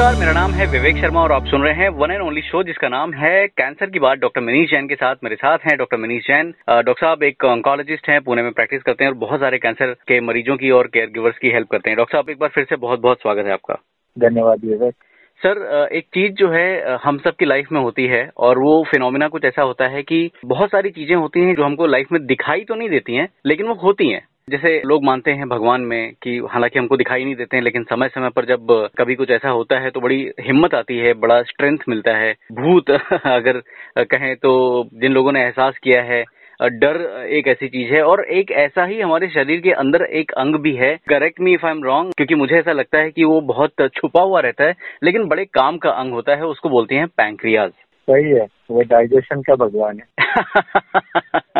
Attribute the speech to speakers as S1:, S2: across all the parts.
S1: नमस्कार मेरा नाम है विवेक शर्मा और आप सुन रहे हैं वन एंड ओनली शो जिसका नाम है कैंसर की बात। डॉक्टर मनीष जैन के साथ मेरे साथ हैं डॉक्टर मनीष जैन डॉक्टर साहब एक ऑन्कोलॉजिस्ट हैं पुणे में प्रैक्टिस करते हैं और बहुत सारे कैंसर के मरीजों की और केयर गिवर्स की हेल्प करते हैं। डॉक्टर साहब एक बार फिर से बहुत बहुत स्वागत है आपका।
S2: धन्यवाद विवेक।
S1: सर एक चीज़ जो है हम सब की लाइफ में होती है और वो फिनोमिना कुछ ऐसा होता है कि बहुत सारी चीज़ें होती हैं जो हमको लाइफ में दिखाई तो नहीं देती हैं लेकिन वो होती हैं। जैसे लोग मानते हैं भगवान में कि हालाँकि हमको दिखाई नहीं देते हैं लेकिन समय समय पर जब कभी कुछ ऐसा होता है तो बड़ी हिम्मत आती है बड़ा स्ट्रेंथ मिलता है। भूत अगर कहें तो जिन लोगों ने एहसास किया है डर एक ऐसी चीज़ है और एक ऐसा ही हमारे शरीर के अंदर एक अंग भी है। Correct me if I am wrong क्योंकि मुझे ऐसा लगता है कि वो बहुत छुपा हुआ रहता है लेकिन बड़े काम का अंग होता है उसको बोलते हैं पैंक्रियाज
S2: सही है वो डाइजेशन का भगवान है।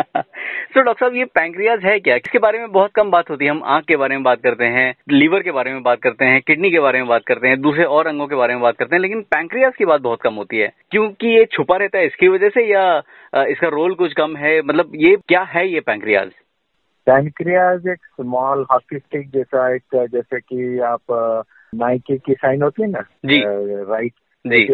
S1: तो डॉक्टर साहब ये पैंक्रियाज है क्या? इसके बारे में बहुत कम बात होती है? हम आँख के बारे में बात करते हैं लीवर के बारे में बात करते हैं किडनी के बारे में बात करते हैं दूसरे और अंगों के बारे में बात करते हैं लेकिन पैंक्रियाज की बात बहुत कम होती है। क्योंकि ये छुपा रहता है इसकी वजह से या इसका रोल कुछ कम है? मतलब ये क्या है ये पैंक्रियाज
S2: पैंक्रियाज एक स्मॉल हॉकी स्टिक जैसा एक जैसे कि आप नाइके की साइन होती है ना?
S1: जी।
S2: राइट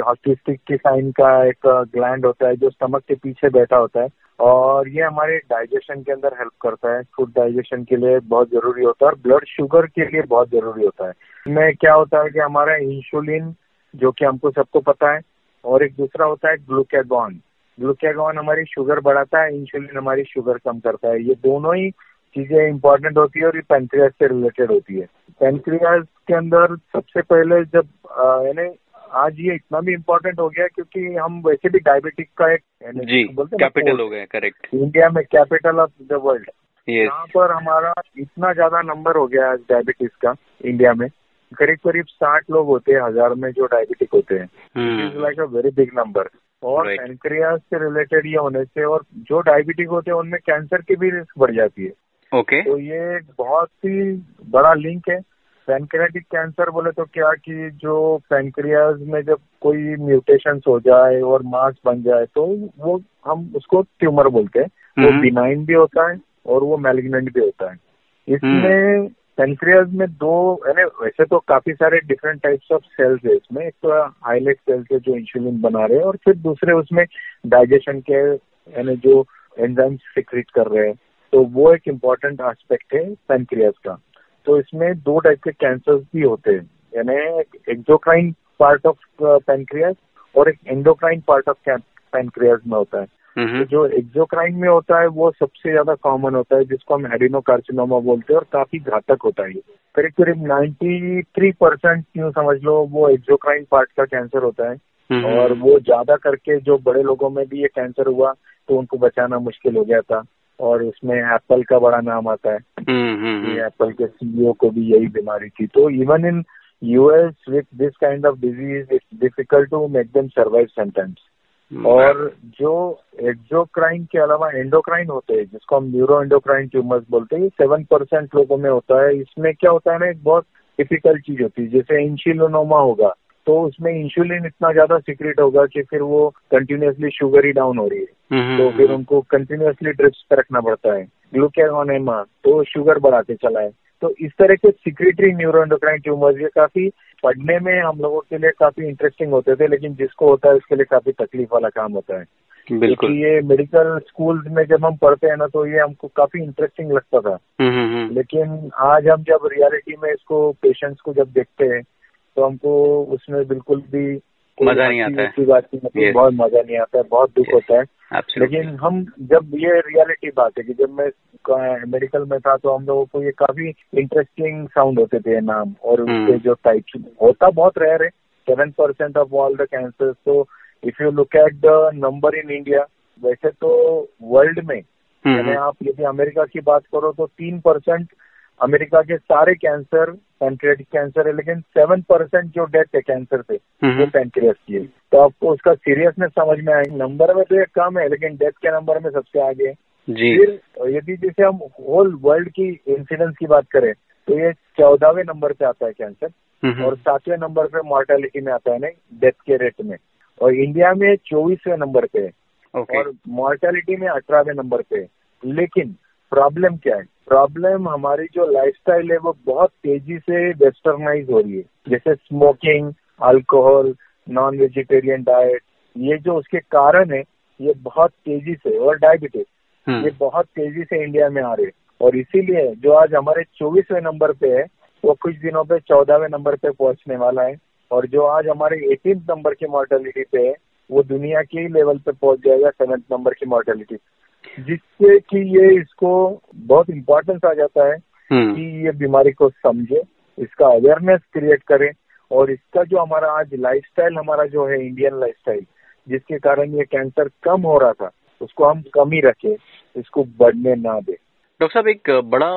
S2: हॉकी स्टिक की साइन का एक ग्लैंड होता है जो स्टमक के पीछे बैठा होता है। और ये हमारे डाइजेशन के अंदर हेल्प करता है। फ़ूड डाइजेशन के लिए बहुत ज़रूरी होता है और ब्लड शुगर के लिए बहुत ज़रूरी होता है। इसमें क्या होता है कि हमारा इंसुलिन जो कि हमको सबको पता है, और एक दूसरा होता है ग्लूकेगॉन ग्लूकेगॉन हमारी शुगर बढ़ाता है इंसुलिन हमारी शुगर कम करता है। ये दोनों ही चीज़ें इंपॉर्टेंट होती है और ये पेंक्रियाज से रिलेटेड होती है। पेंक्रियाज के अंदर सबसे पहले जब यानी आज ये इतना भी इम्पोर्टेंट हो गया क्योंकि हम वैसे भी डायबिटिक का एक
S1: जी कैपिटल हो गया करेक्ट
S2: इंडिया में कैपिटल ऑफ़ द वर्ल्ड यहाँ पर हमारा इतना ज़्यादा नंबर हो गया आज डायबिटीज़ का इंडिया में. करीब करीब साठ लोग होते हैं हज़ार में जो डायबिटिक होते हैं. Is like a very big number और पेनक्रियाज से रिलेटेड ये होने से और जो डायबिटिक होते हैं उनमें कैंसर की भी रिस्क बढ़ जाती है.
S1: Okay
S2: okay. तो ये बहुत ही बड़ा लिंक है. पैनक्रियाटिक कैंसर बोले तो क्या कि जो पैनक्रियाज में जब कोई म्यूटेशन हो जाए और मास बन जाए तो वो हम उसको ट्यूमर बोलते हैं। वो बिनाइन हम्म। भी होता है और वो मेलिग्नेंट भी होता है। इसमें पेनक्रियाज में दो यानी वैसे तो काफ़ी सारे डिफरेंट टाइप्स ऑफ़ सेल्स है इसमें। एक तो हाईलाइट सेल्स है जो इंसुलिन बना रहे हैं और फिर दूसरे उसमें डाइजेशन के यानी जो एंजाइम्स सिक्रिट कर रहे हैं। तो वो एक इंपॉर्टेंट एस्पेक्ट है पेनक्रियाज का। तो इसमें दो टाइप के कैंसर भी होते हैं। यानी एक एक्जोक्राइन पार्ट ऑफ़ पेनक्रियाज और एक एंडोक्राइन पार्ट ऑफ़ पेनक्रियाज में होता है। तो जो एक्जोक्राइन में होता है वो सबसे ज़्यादा कॉमन होता है जिसको हम एडिनोकार्सिनोमा बोलते हैं और काफ़ी घातक होता है करीब करीब 93 परसेंट यूँ समझ लो वो एक्जोक्राइन पार्ट का कैंसर होता है। और वो ज़्यादा करके जो बड़े लोगों में भी ये कैंसर हुआ तो उनको बचाना मुश्किल हो गया था। और उसमें एप्पल का बड़ा नाम आता है। एप्पल के सीईओ को भी यही बीमारी थी। तो even in US with this kind of disease it's difficult to make them survive sentence और जो एक्जोक्राइन के अलावा एंडोक्राइन होते हैं जिसको हम न्यूरो एंडोक्राइन ट्यूमर्स बोलते हैं सेवन परसेंट लोगों में होता है। इसमें क्या होता है ना एक बहुत डिफ़िकल्ट चीज़ होती है जैसे इंशिलोनोमा होगा। तो उसमें इंसुलिन इतना ज़्यादा सीक्रेट होगा कि फिर वो कंटिन्यूसली शुगर ही डाउन हो रही है। हम्म, तो हम्म, फिर हम्म। उनको कंटिन्यूसली ड्रिप्स पे रखना पड़ता है। ग्लूकेगोनेमा तो शुगर बढ़ाते चला है। तो इस तरह के सिक्रेटरी न्यूरोएंडोक्राइन ट्यूमर्स ये काफ़ी पढ़ने में हम लोगों के लिए काफ़ी इंटरेस्टिंग होते थे लेकिन जिसको होता है उसके लिए काफ़ी तकलीफ़ वाला काम होता है। बिल्कुल। ये मेडिकल स्कूल्स में जब हम पढ़ते हैं ना तो ये हमको काफ़ी इंटरेस्टिंग लगता था। लेकिन आज हम जब रियलिटी में इसको पेशेंट्स को जब देखते हैं तो हमको उसमें बिल्कुल भी
S1: मज़ा नहीं आता है।
S2: बात की मतलब बहुत मज़ा नहीं आता है बहुत दुख होता है। लेकिन हम जब ये रियलिटी बात है कि जब मैं मेडिकल में था तो हम लोगों को ये काफ़ी इंटरेस्टिंग साउंड होते थे नाम और हम्म। उसके जो टाइप्स होता बहुत रेयर है seven percent of all the cancer तो if you look at the number in India वैसे तो वर्ल्ड में हम्म। यानी आप यदि अमेरिका की बात करो तो तीन परसेंट अमेरिका के सारे कैंसर पेंक्रियाटिक कैंसर है लेकिन सेवन परसेंट जो डेथ है कैंसर से वो पेंक्रियास की है। तो आपको उसका सीरियसनेस समझ में आएगी नंबर में तो ये कम है लेकिन डेथ के नंबर में सबसे आगे है। फिर यदि जैसे हम होल वर्ल्ड की इंसिडेंस की बात करें तो ये चौदहवें नंबर पे आता है कैंसर और सातवें नंबर पे मॉर्टेलिटी में आता है ना डेथ के रेट में। और इंडिया में चौबीसवें नंबर पे है और मॉर्टेलिटी में अठारहवें नंबर पे है। लेकिन प्रॉब्लम क्या है? प्रॉब्लम हमारी जो लाइफस्टाइल है वो बहुत तेज़ी से वेस्टर्नाइज हो रही है। जैसे smoking alcohol non vegetarian diet ये जो उसके कारण है ये बहुत तेज़ी से और डायबिटीज़
S1: हम्म।
S2: ये बहुत तेज़ी से इंडिया में आ रहे हैं। और इसीलिए जो आज हमारे चौबीसवें नंबर पे है वो कुछ दिनों पे चौदहवें नंबर पे पहुँचने वाला है। और जो आज हमारे एटीन नंबर की मॉर्टेलिटी पे है वो दुनिया के ही लेवल पे पहुँच जाएगा सेवेंथ नंबर की मॉर्टेलिटी जिससे कि ये इसको बहुत इम्पोर्टेंस आ जाता है
S1: हम्म।
S2: कि ये बीमारी को समझे इसका अवेयरनेस क्रिएट करें और इसका जो हमारा आज लाइफस्टाइल हमारा जो है इंडियन लाइफस्टाइल जिसके कारण ये कैंसर कम हो रहा था उसको हम कम ही रखें इसको बढ़ने ना दें
S1: डॉक्टर साहब, एक बड़ा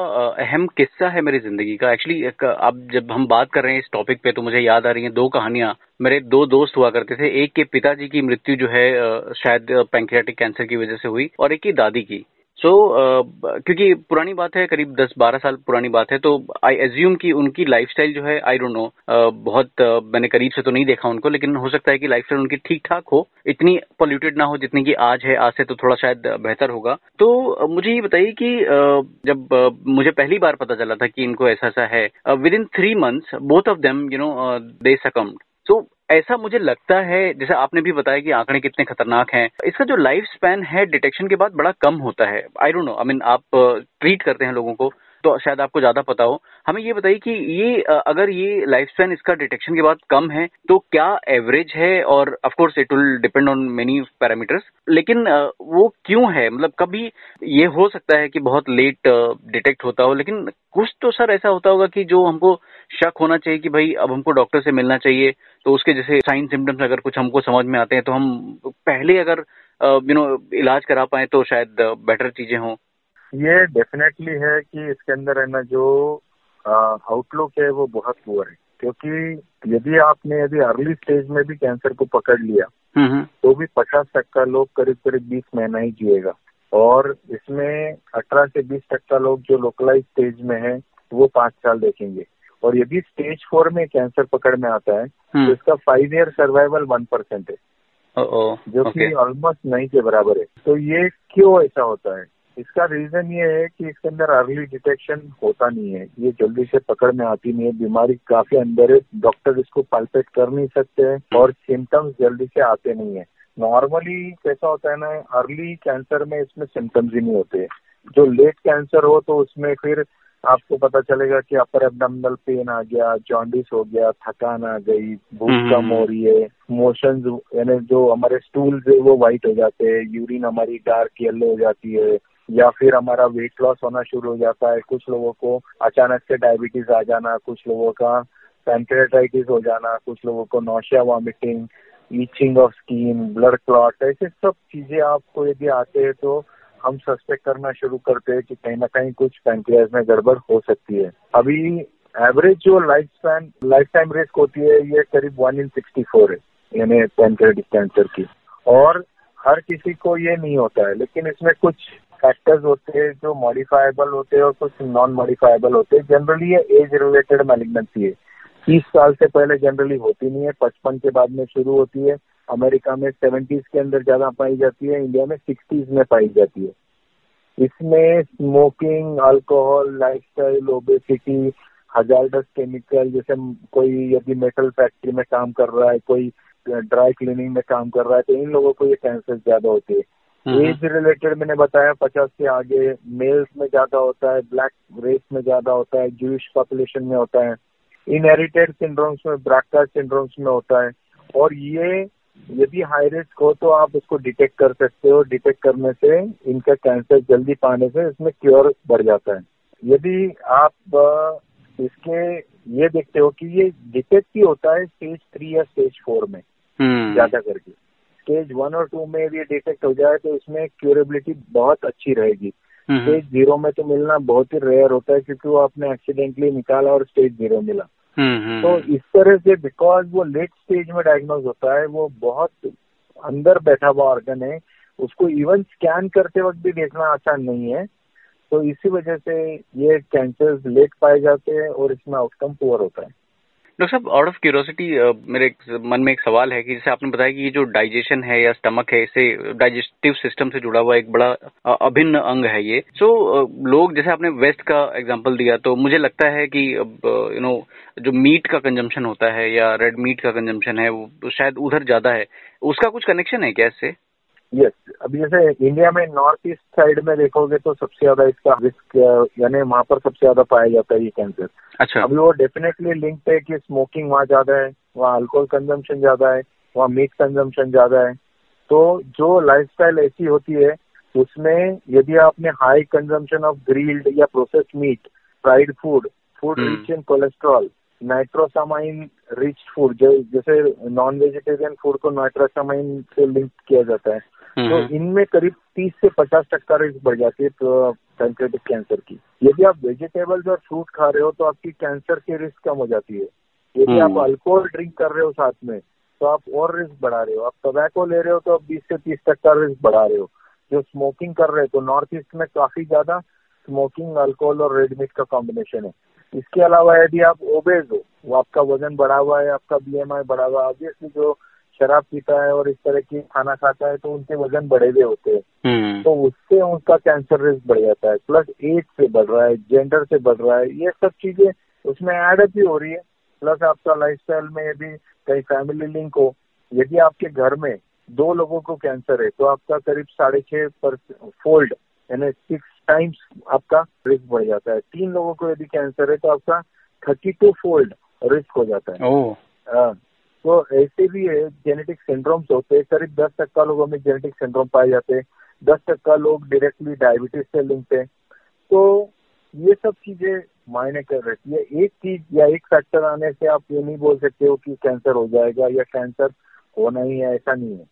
S1: अहम किस्सा है मेरी ज़िंदगी का। एक्चुअली अब जब हम बात कर रहे हैं इस टॉपिक पे तो मुझे याद आ रही हैं दो कहानियाँ। मेरे दो दोस्त हुआ करते थे। एक के पिताजी की मृत्यु जो है शायद पैंक्रियाटिक कैंसर की वजह से हुई, और एक की दादी की। सो so, uh, क्योंकि पुरानी बात है करीब 10-12 साल पुरानी बात है तो आई एज्यूम कि उनकी लाइफस्टाइल जो है आई डोंट नो बहुत uh, मैंने करीब से तो नहीं देखा उनको लेकिन हो सकता है कि लाइफस्टाइल उनकी ठीक ठाक हो इतनी पोल्यूटेड ना हो जितनी की आज है आज से तो थोड़ा शायद बेहतर होगा। तो uh, मुझे ये बताइए कि जब मुझे पहली बार पता चला था कि इनको ऐसा ऐसा है with in three months both of them you know they succumbed तो ऐसा मुझे लगता है, जैसे आपने भी बताया कि आंकड़े कितने खतरनाक हैं, इसका जो लाइफ स्पैन है डिटेक्शन के बाद बड़ा कम होता है। I don't know I mean आप ट्रीट करते हैं लोगों को। तो शायद आपको ज़्यादा पता हो। हमें ये बताइए कि ये अगर ये लाइफ स्पैन इसका डिटेक्शन के बाद कम है तो क्या एवरेज है? और of course it will depend on many parameters लेकिन वो क्यों है? मतलब कभी ये हो सकता है कि बहुत लेट डिटेक्ट होता हो, लेकिन कुछ तो सर ऐसा होता होगा कि जो हमको शक होना चाहिए कि भाई, अब हमको डॉक्टर से मिलना चाहिए तो उसके जैसे साइन सिम्टम्स अगर कुछ हमको समझ में आते हैं तो हम पहले अगर यू नो इलाज करा पाए तो शायद बेटर चीज़ें हों।
S2: ये डेफिनेटली है कि इसके अंदर है ना जो आउटलुक है वो बहुत पुअर है। क्योंकि यदि आपने यदि अर्ली स्टेज में भी कैंसर को पकड़ लिया
S1: हम्म, हम्म।
S2: तो भी पचास टक्का लोग करीब करीब बीस महीना ही जिएगा। और इसमें अठारह से बीस टक्का लोग जो लोकलाइज स्टेज में है वो पाँच साल देखेंगे। और यदि स्टेज फोर में कैंसर पकड़ में आता है तो
S1: हम्म।
S2: इसका five year survival one percent है। जो कि ऑलमोस्ट नहीं के बराबर है। तो ये क्यों ऐसा होता है? इसका रीजन ये है कि इसके अंदर अर्ली डिटेक्शन होता नहीं है। ये जल्दी से पकड़ में आती नहीं है। बीमारी काफ़ी अंदर है। डॉक्टर इसको पल्पेट कर नहीं सकते हैं और सिम्टम्स जल्दी से आते नहीं है। नॉर्मली कैसा होता है ना अर्ली कैंसर में इसमें सिम्टम्स ही नहीं होते जो लेट कैंसर हो तो उसमें फिर आपको पता चलेगा कि अपर एबडमनल पेन आ गया जॉन्डिस हो गया थकान आ गई भूख
S1: हम्म,
S2: कम हो रही है मोशन यानी जो हमारे स्टूल्स है वो व्हाइट हो जाते हैं यूरिन हमारी डार्क येलो हो जाती है या फिर हमारा वेट लॉस होना शुरू हो जाता है, कुछ लोगों को अचानक से डायबिटीज़ आ जाना, कुछ लोगों का पैंक्रेटाइटिस हो जाना, कुछ लोगों को nausea vomiting itching of skin blood clot ऐसे सब चीज़ें आपको यदि आते हैं तो हम सस्पेक्ट करना शुरू करते हैं कि कहीं ना कहीं कुछ पैंक्रियाज में गड़बड़ हो सकती है। अभी एवरेज जो life span life time risk होती है, ये करीब वन इन सिक्सटी फोर है, यानी पैंक्रियाटिक कैंसर की। और हर किसी को ये नहीं होता है, लेकिन इसमें कुछ फैक्टर्स होते हैं जो मॉडिफाइबल होते हैं और कुछ नॉन मॉडिफाइबल होते हैं। जनरली ये एज रिलेटेड मैलिग्नेंसी है। तीस साल से पहले जनरली होती नहीं है। पचपन के बाद में शुरू होती है। अमेरिका में सेवेंटीज के अंदर ज़्यादा पाई जाती है। इंडिया में सिक्सटीज में पाई जाती है। इसमें स्मोकिंग अल्कोहल लाइफस्टाइल ओबेसिटी हज़ार हजारडस केमिकल जैसे कोई यदि मेटल फैक्ट्री में काम कर रहा है, कोई ड्राई क्लीनिंग में काम कर रहा है तो इन लोगों को ये कैंसर ज़्यादा होते हैं। एज रिलेटेड मैंने बताया पचास से आगे मेल्स में ज़्यादा होता है ब्लैक रेस में ज़्यादा होता है जूश पॉपुलेशन में होता है इनहेरिटेड सिंड्रोम्स में ब्राका सिंड्रोम्स में होता है। और ये यदि हाई रिस्क हो तो आप उसको डिटेक्ट कर सकते हो। डिटेक्ट करने से इनका कैंसर जल्दी पाने से इसमें क्योर बढ़ जाता है। यदि आप इसके ये देखते हो कि ये डिटेक्ट ही होता है स्टेज थ्री या स्टेज फोर में
S1: हम्म।
S2: ज़्यादा करके। स्टेज वन और टू में ये डिटेक्ट हो जाए तो इसमें क्यूरेबिलिटी बहुत अच्छी रहेगी।
S1: हम्म।
S2: स्टेज ज़ीरो में तो मिलना बहुत ही रेयर होता है क्योंकि वो आपने एक्सीडेंटली निकाला और स्टेज ज़ीरो मिला।
S1: हम्म,
S2: तो इस तरह से बिकॉज़ वो लेट स्टेज में डायग्नोज होता है वो बहुत अंदर बैठा हुआ ऑर्गन है उसको इवन स्कैन करते वक्त भी देखना आसान नहीं है। तो इसी वजह से ये कैंसर लेट पाए जाते हैं और इसमें आउटकम पुअर होता है।
S1: डॉक्टर साहब आउट ऑफ़ क्यूरोसिटी मेरे मन में एक सवाल है कि जैसे आपने बताया कि ये जो डाइजेशन है या स्टमक है इसे डाइजेस्टिव सिस्टम से जुड़ा हुआ एक बड़ा अभिन्न अंग है ये। सो so, लोग जैसे आपने वेस्ट का एग्जांपल दिया तो मुझे लगता है कि यू नो जो मीट का कंजम्पशन होता है या रेड मीट का कंजम्पशन है वो शायद उधर ज़्यादा है। उसका कुछ कनेक्शन है क्या इससे?
S2: यस अभी जैसे इंडिया में नॉर्थ ईस्ट साइड में देखोगे तो सबसे ज़्यादा इसका रिस्क यानी वहाँ पर सबसे ज़्यादा पाया जाता है ये कैंसर
S1: अच्छा।
S2: अभी वो डेफिनेटली लिंक है कि स्मोकिंग वहाँ ज़्यादा है वहाँ अल्कोहल कंजम्पशन ज़्यादा है वहाँ मीट कंजम्पशन ज़्यादा है. तो जो लाइफस्टाइल ऐसी होती है उसमें यदि आपने हाई कंजम्पशन ऑफ़ ग्रिल्ड या processed meat fried food food rich in cholesterol nitrosamine rich food जैसे नॉन वेजिटेरियन फ़ूड को नाइट्रोसामाइन से लिंक किया जाता है तो। इनमें करीब 30 से 50 टक्का रिस्क बढ़ जाती है पैंक्रेटिक कैंसर की। यदि आप वेजिटेबल्स और फ्रूट खा रहे हो तो आपकी कैंसर की रिस्क कम हो जाती है। यदि आप अल्कोहल हम्म। ड्रिंक कर रहे हो साथ में तो आप और रिस्क बढ़ा रहे हो। आप टोबैको ले रहे हो तो आप 20 से 30 टक्का रिस्क बढ़ा रहे हो। जो स्मोकिंग कर रहे हो तो नॉर्थ ईस्ट में काफ़ी ज़्यादा स्मोकिंग अल्कोहल और रेड मीट का कॉम्बिनेशन है। इसके अलावा यदि आप ओबेज हो वो आपका वज़न बढ़ा हुआ है आपका बीएमआई बढ़ा हुआ है ऑब्वियसली जो शराब पीता है और इस तरह की खाना खाता है तो उनके वज़न बढ़े हुए होते हैं। हम्म। तो उससे उनका कैंसर रिस्क बढ़ जाता है प्लस एज से बढ़ रहा है जेंडर से बढ़ रहा है ये सब चीज़ें उसमें एडअप भी हो रही है। प्लस आपका लाइफस्टाइल में यदि कहीं फैमिली लिंक हो यदि आपके घर में दो लोगों को कैंसर है तो आपका करीब साढ़े छह पर फोल्ड यानी सिक्स टाइम्स आपका रिस्क बढ़ जाता है। तीन लोगों को यदि कैंसर है तो आपका थर्टी टू फोल्ड रिस्क हो जाता है। हाँ, तो ऐसे भी जेनेटिक सिंड्रोम्स होते हैं। करीब दस टक्का लोगों में जेनेटिक सिंड्रोम पाए जाते हैं। दस टक्का लोग डायरेक्टली डायबिटीज़ से लिंक है। तो ये सब चीज़ें मायने कर रहती है। एक चीज़ या एक फैक्टर आने से आप ये नहीं बोल सकते हो कि कैंसर हो जाएगा या कैंसर होना ही है, ऐसा नहीं है।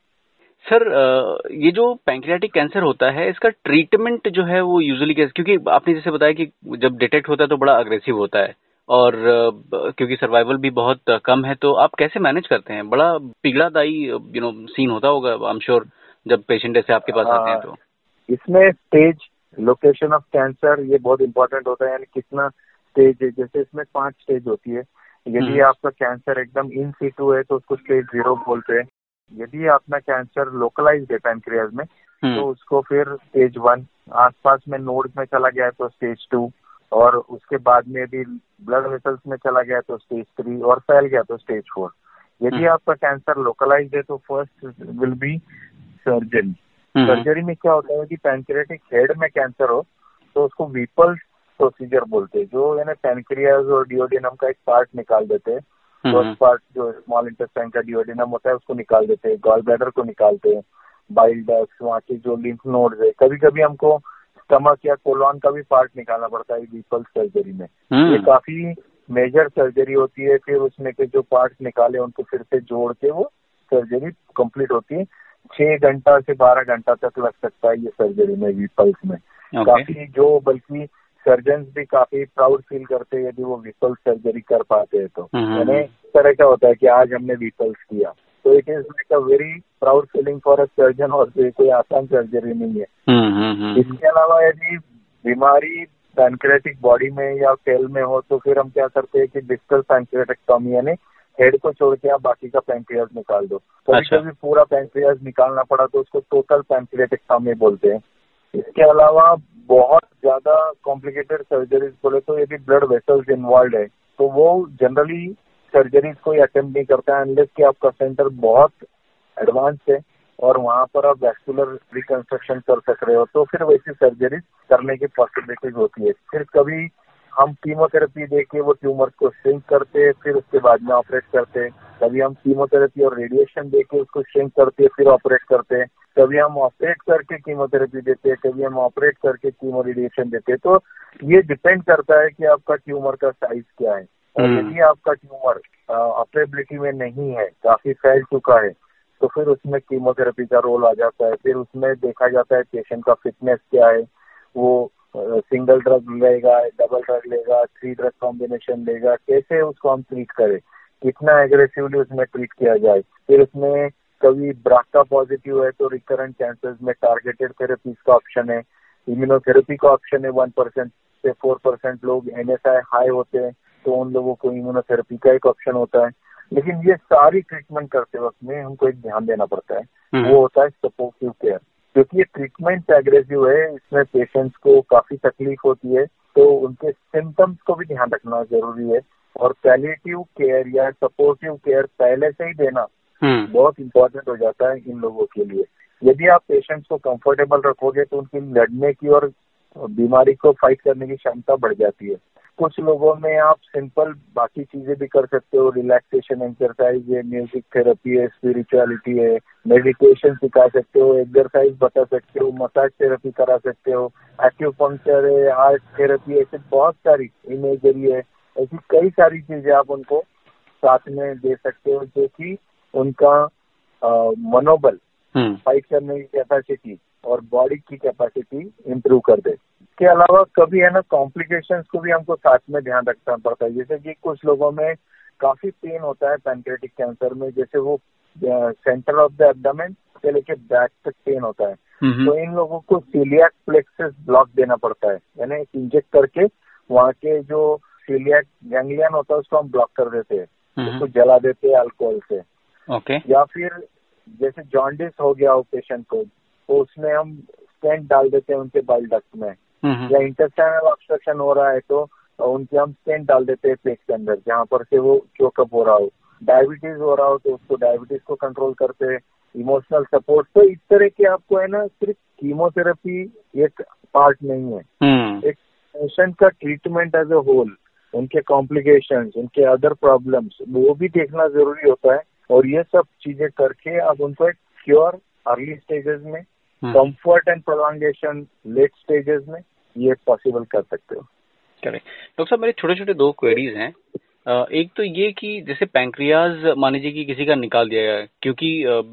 S1: सर ये जो पैंक्रियाटिक कैंसर होता है, इसका ट्रीटमेंट जो है वो यूजुअली कैसे क्योंकि आपने जैसे बताया कि जब डिटेक्ट होता है तो बड़ा अग्रेसिव होता है। और क्योंकि सर्वाइवल भी बहुत कम है तो आप कैसे मैनेज करते हैं? बड़ा पीड़ादायी यू नो सीन होता होगा आई एम श्योर जब पेशेंट ऐसे आपके पास आते हैं तो।
S2: इसमें स्टेज लोकेशन ऑफ़ कैंसर ये बहुत इंपॉर्टेंट होता है यानी कितना स्टेज है जैसे इसमें पाँच स्टेज होती है। यदि हम्म। आपका कैंसर एकदम इन सीटू है तो उसको स्टेज ज़ीरो बोलते हैं। यदि अपना कैंसर लोकलाइज है पैंक्रियाज में हम्म। तो उसको फिर स्टेज वन आसपास में नोड में चला गया है तो स्टेज टू और उसके बाद में यदि ब्लड वेसल्स में चला गया तो स्टेज थ्री और फैल गया तो स्टेज फोर यदि हम्म। आपका कैंसर लोकलाइज है तो first will be surgery surgery में क्या होता है कि पैंक्रियाटिक हेड में कैंसर हो तो उसको वीपल्स प्रोसीजर बोलते हैं जो यानी पैंक्रियाज और डिओडिनम का एक पार्ट निकाल देते हैं। फ़र्स्ट पार्ट जो स्मॉल इंटेस्टाइन का डिओडिनम होता है उसको निकाल देते हैं गॉल ब्लैडर को निकालते हैं। बाइल डक्स वहाँ के जो लिंफ नोड्स है कभी कभी हमको स्टमक या कोलॉन का भी पार्ट निकालना पड़ता है वीपल सर्जरी में। हम्म। ये काफ़ी मेजर सर्जरी होती है फिर उसमें के जो पार्ट निकाले उनको फिर से जोड़ के वो सर्जरी कंप्लीट होती है। छह घंटा से बारह घंटा तक लग सकता है ये सर्जरी में वीपल्स में। Okay. काफ़ी जो बल्कि सर्जन भी काफ़ी प्राउड फील करते हैं यदि वो विपल सर्जरी कर पाते हैं तो। हम्म, यानी तरह का होता है कि आज हमने विपल्स किया। तो it is like a very proud feeling for a surgeon और कोई आसान सर्जरी नहीं है। हम्म, इसके अलावा यदि बीमारी पैंक्रेटिक बॉडी में या टेल में हो तो फिर हम क्या करते हैं कि डिस्टल पैंक्रेटेक्टोमी यानी हेड को छोड़ के आप बाकी का पैंक्रियाज निकाल दो। कभी अच्छा। कभी पूरा पैंक्रियाज निकालना पड़ा तो उसको टोटल पैंक्रियाटेक्टोमी बोलते हैं। इसके अलावा बहुत ज़्यादा कॉम्प्लिकेटेड सर्जरीज बोले तो यदि ब्लड वेसल्स इन्वॉल्व है तो वो जनरली सर्जरीज कोई अटेम्प्ट नहीं करता है अनलेस कि आपका सेंटर बहुत एडवांस है और वहाँ पर आप वैस्कुलर रिकंस्ट्रक्शन कर सक रहे हो तो फिर वैसी सर्जरीज करने की पॉसिबिलिटीज होती है। फिर कभी हम कीमोथेरेपी दे के वो ट्यूमर को श्रिंक करते हैं, फिर उसके बाद में ऑपरेट करते हैं। कभी हम कीमोथेरेपी और रेडिएशन दे के उसको श्रिंक करते हैं, फिर ऑपरेट करते हैं। कभी हम ऑपरेट करके कीमोथेरेपी देते हैं, कभी हम ऑपरेट करके कीमो रेडिएशन देते हैं। तो ये डिपेंड करता है कि आपका ट्यूमर का साइज़ क्या है। और हम्म। यदि आपका ट्यूमर ऑपरेबिलिटी में नहीं है, काफ़ी फैल चुका है तो फिर उसमें कीमोथेरेपी का रोल आ जाता है। फिर उसमें देखा जाता है पेशेंट का फिटनेस क्या है, वो सिंगल ड्रग लेगा डबल ड्रग लेगा थ्री ड्रग कॉम्बिनेशन लेगा, कैसे उसको हम ट्रीट करें? कितना एग्रेसिवली उसमें ट्रीट किया जाए? फिर उसमें कभी ब्राका पॉजिटिव है तो रिकरेंट कैंसर में टारगेटेड थेरेपीज का ऑप्शन है इम्यूनोथेरेपी का ऑप्शन है वन परसेंट से फोर परसेंट लोग एनएसआई हाई होते हैं। तो उन लोगों को इम्यूनोथेरेपी का एक ऑप्शन होता है। लेकिन ये सारी ट्रीटमेंट करते वक्त में हमको एक ध्यान देना पड़ता है।
S1: हम्म।
S2: वो होता है सपोर्टिव केयर क्योंकि ये ट्रीटमेंट एग्रेसिव है इसमें पेशेंट्स को काफ़ी तकलीफ़ होती है तो उनके सिम्टम्स को भी ध्यान रखना ज़रूरी है। और पैलेटिव केयर या सपोर्टिव केयर पहले से ही देना
S1: हम्म।
S2: बहुत इंपॉर्टेंट हो जाता है इन लोगों के लिए। यदि आप पेशेंट्स को कंफर्टेबल रखोगे तो उनकी लड़ने की और बीमारी को फाइट करने की क्षमता बढ़ जाती है। कुछ लोगों में आप सिंपल बाकी चीज़ें भी कर सकते हो रिलैक्सेशन एक्सरसाइज है म्यूज़िक थेरेपी है स्पिरिचुअलिटी है मेडिटेशन सिखा सकते हो एक्सरसाइज बता सकते हो मसाज थेरेपी करा सकते हो एक्यूपंक्चर है आर्ट थेरेपी ऐसे बहुत सारी इमेजरी है ऐसी कई सारी चीज़ें आप उनको साथ में दे सकते हो जो कि उनका मनोबल
S1: हम्म।
S2: फाइट करने की कैपेसिटी और बॉडी की कैपेसिटी इंप्रूव कर दे। इसके अलावा कभी है ना कॉम्प्लिकेशंस को भी हमको साथ में ध्यान रखना पड़ता है। जैसे कि कुछ लोगों में काफ़ी पेन होता है पैंक्रेटिक कैंसर में जैसे वो सेंटर ऑफ़ द एब्डामेन से लेके बैक तक पेन होता है। तो इन लोगों को सीलियाक प्लेक्सेस ब्लॉक देना पड़ता है। यानी इंजेक्ट करके वहाँ के जो सीलियाक गैंग्लियन होता है उसको हम ब्लॉक कर देते हैं। उसको जला देते हैं अल्कोहल से।
S1: ओके
S2: या फिर जैसे जॉन्डिस हो गया हो पेशेंट को तो उसमें हम स्टेंट डाल देते हैं उनके बाइल डक्ट में
S1: हम्म।
S2: या इंटेस्टाइनल ऑब्स्ट्रक्शन हो रहा है तो उनके हम स्टेंट डाल देते हैं पेट के अंदर जहाँ पर से वो चोकअप हो रहा हो डायबिटीज़ हो रहा हो तो उसको डायबिटीज़ को कंट्रोल करते हैं इमोशनल सपोर्ट तो इस तरह के आपको है ना सिर्फ़ कीमोथेरेपी एक पार्ट नहीं है
S1: हम्म।
S2: एक पेशेंट का ट्रीटमेंट एज ए होल उनके कॉम्प्लिकेशंस उनके अदर प्रॉब्लम्स वो भी देखना ज़रूरी होता है और ये सब चीज़ें करके आप उनको एक क्योर अर्ली स्टेजेस में
S1: हम्म।
S2: Comfort and prolongation late stages में ये पॉसिबल कर सकते हो।
S1: करेक्ट डॉक्टर साहब मेरे छोटे छोटे दो क्वेरीज हैं। एक तो ये कि जैसे पैंक्रियाज मान लीजिए कि किसी का निकाल दिया गया क्योंकि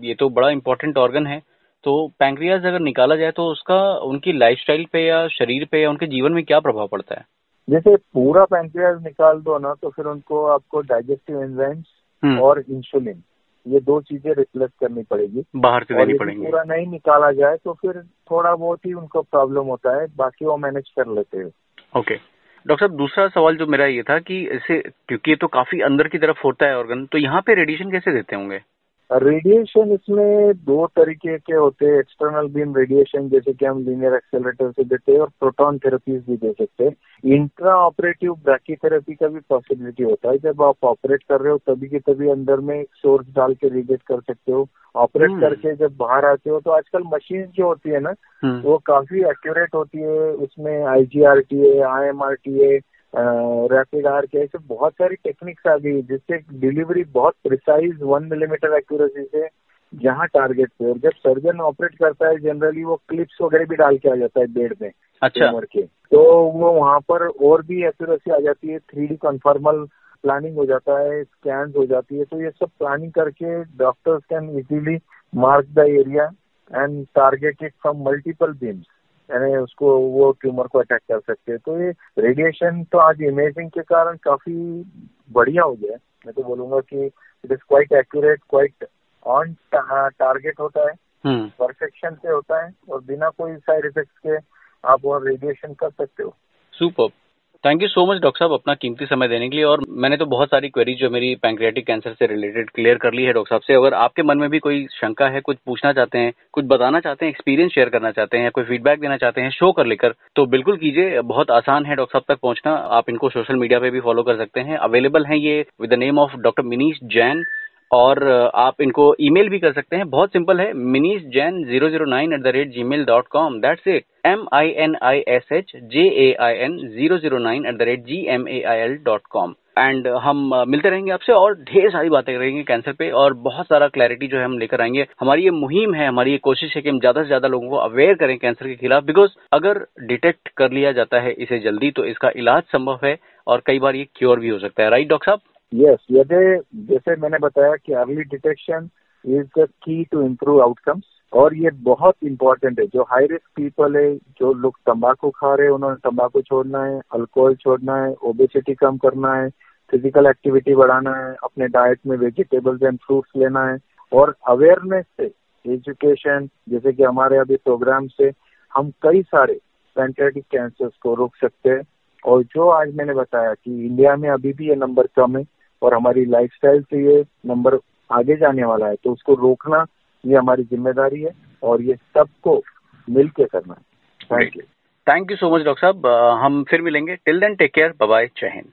S1: ये तो बड़ा इंपॉर्टेंट ऑर्गन है तो पैंक्रियाज अगर निकाला जाए तो उसका उनकी लाइफस्टाइल पे या शरीर पे या उनके जीवन में क्या प्रभाव पड़ता है?
S2: जैसे पूरा पैंक्रियाज निकाल दो ना तो फिर उनको आपको डाइजेस्टिव एंजाइम्स
S1: हम्म,
S2: और इंसुलिन ये दो चीज़ें रिप्लेस करनी पड़ेगी।
S1: बाहर से देनी पड़ेगी।
S2: पूरा नहीं निकाला जाए तो फिर थोड़ा बहुत ही उनको प्रॉब्लम होता है बाकी वो मैनेज कर लेते हैं।
S1: ओके डॉक्टर साहब दूसरा सवाल जो मेरा ये था कि इसे क्योंकि ये तो काफ़ी अंदर की तरफ़ होता है ऑर्गन तो यहाँ पे रेडिएशन कैसे देते होंगे?
S2: रेडिएशन इसमें दो तरीके के होते हैं एक्सटर्नल बीम रेडिएशन जैसे कि हम लीनियर एक्सेलरेटर से देते हैं और प्रोटॉन थेरेपीज भी दे सकते हैं। इंट्रा ऑपरेटिव ब्रैकीथेरेपी का भी पॉसिबिलिटी होता है। जब आप ऑपरेट कर रहे हो तभी के तभी अंदर में एक सोर्स डाल के रेडिएट कर सकते हो। ऑपरेट
S1: हम्म।
S2: करके जब बाहर आते हो तो आजकल मशीन जो होती है ना
S1: हम्म,
S2: वो काफ़ी एक्यूरेट होती है। उसमें आईजीआरटी है टी है रैपिड आर के ऐसे बहुत सारी टेक्निक्स आ गई जिससे डिलीवरी बहुत प्रिसाइज वन मिलीमीटर एक्यूरेसी से जहाँ टारगेट पे और जब सर्जन ऑपरेट करता है जनरली वो क्लिप्स वगैरह भी डाल के आ जाता है बेड में
S1: अच्छा।
S2: उम्र के। तो वो वहाँ पर और भी एक्यूरेसी आ जाती है थ्री डी कन्फर्मल प्लानिंग हो जाता है स्कैन हो जाती है। तो ये सब प्लानिंग करके doctors can easily mark the area and target it from multiple beams यानी उसको वो ट्यूमर को अटैक कर सकते हैं। तो ये रेडिएशन तो आज इमेजिंग के कारण काफ़ी बढ़िया हो गया है। मैं तो बोलूँगा कि it is quite accurate quite on target होता है।
S1: हम्म।
S2: परफेक्शन से होता है और बिना कोई साइड इफ़ेक्ट के आप वो रेडिएशन कर सकते हो।
S1: Super thank you so much doctor साहब, अपना कीमती समय देने के लिए। और मैंने तो बहुत सारी क्वेरीज जो मेरी पैंक्रियाटिक कैंसर से रिलेटेड क्लियर कर ली है डॉक्टर साहब से। अगर आपके मन में भी कोई शंका है, कुछ पूछना चाहते हैं, कुछ बताना चाहते हैं एक्सपीरियंस शेयर करना चाहते हैं, कोई फीडबैक देना चाहते हैं शो कर लेकर तो बिल्कुल कीजिए। बहुत आसान है डॉक्टर साहब तक पहुँचना। आप इनको सोशल मीडिया पे भी फॉलो कर सकते हैं। अवेलेबल है ये with the name of doctor Minish Jain और आप इनको ईमेल भी कर सकते हैं। बहुत सिंपल है Minish Jain zero zero nine at the rate gmail dot com that's it M I N I S H J A I N zero zero nine at the rate G M A I L dot com and हम मिलते रहेंगे आपसे और ढेर सारी बातें करेंगे cancer पे और बहुत सारा क्लैरिटी जो है हम लेकर आएँगे। हमारी ये मुहिम है, हमारी ये कोशिश है कि हम ज़्यादा से ज़्यादा लोगों को अवेयर करें कैंसर के खिलाफ। बिकॉज़ अगर डिटेक्ट कर लिया जाता है इसे जल्दी तो इसका इलाज संभव है और कई बार ये क्योर भी हो सकता है। राइट डॉक्टर साहब?
S2: यस यदि, जैसे मैंने बताया कि early detection is the key to improve outcomes और ये बहुत इंपॉर्टेंट है। जो हाई रिस्क पीपल है, जो लोग तंबाकू खा रहे हैं, उन्होंने तंबाकू छोड़ना है अल्कोहल छोड़ना है ओबेसिटी कम करना है फ़िज़िकल एक्टिविटी बढ़ाना है, अपने डाइट में वेजिटेबल्स एंड फ्रूट्स लेना है, और अवेयरनेस से एजुकेशन जैसे कि हमारे अभी प्रोग्राम से, हम कई सारे पैंक्रेटिक कैंसर्स को रोक सकते हैं। और जो आज मैंने बताया कि इंडिया में अभी भी ये नंबर कम है और हमारी लाइफस्टाइल से ये नंबर आगे जाने वाला है तो उसको रोकना ये हमारी ज़िम्मेदारी है और ये सबको मिल के करना है। Thank you
S1: thank you so much doctor साहब। हम फिर मिलेंगे। Till then take care bye Jai Hind